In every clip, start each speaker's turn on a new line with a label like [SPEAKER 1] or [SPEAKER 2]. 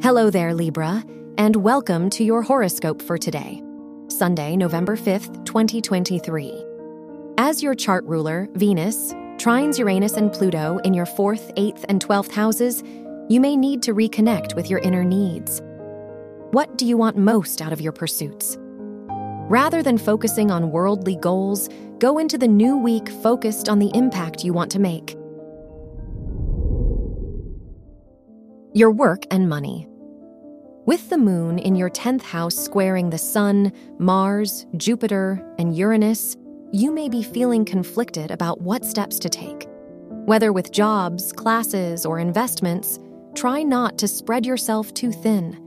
[SPEAKER 1] Hello there, Libra, and welcome to your horoscope for today, Sunday, November 5th, 2023. As your chart ruler, Venus, trines Uranus and Pluto in your 4th, 8th, and 12th houses, you may need to reconnect with your inner needs. What do you want most out of your pursuits? Rather than focusing on worldly goals, go into the new week focused on the impact you want to make. Your work and money. With the moon in your 10th house squaring the Sun, Mars, Jupiter, and Uranus, you may be feeling conflicted about what steps to take. Whether with jobs, classes, or investments, try not to spread yourself too thin.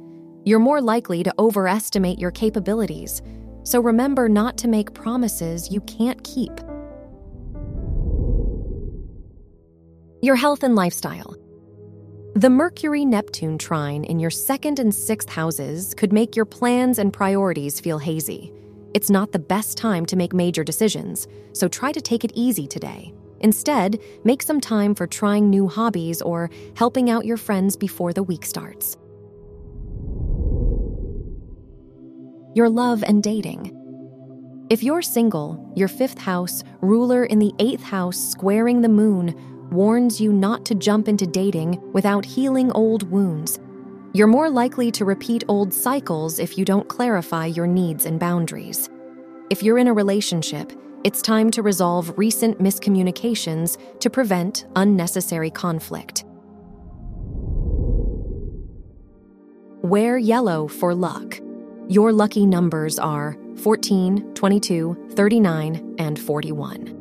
[SPEAKER 1] You're more likely to overestimate your capabilities, so remember not to make promises you can't keep. Your health and lifestyle. The Mercury Neptune trine in your second and sixth houses could make your plans and priorities feel hazy. It's not the best time to make major decisions, so try to take it easy today. Instead, make some time for trying new hobbies or helping out your friends before the week starts. Your love and dating. If you're single, your fifth house, ruler in the eighth house, squaring the moon, warns you not to jump into dating without healing old wounds. You're more likely to repeat old cycles if you don't clarify your needs and boundaries. If you're in a relationship, it's time to resolve recent miscommunications to prevent unnecessary conflict. Wear yellow for luck. Your lucky numbers are 14, 22, 39, and 41.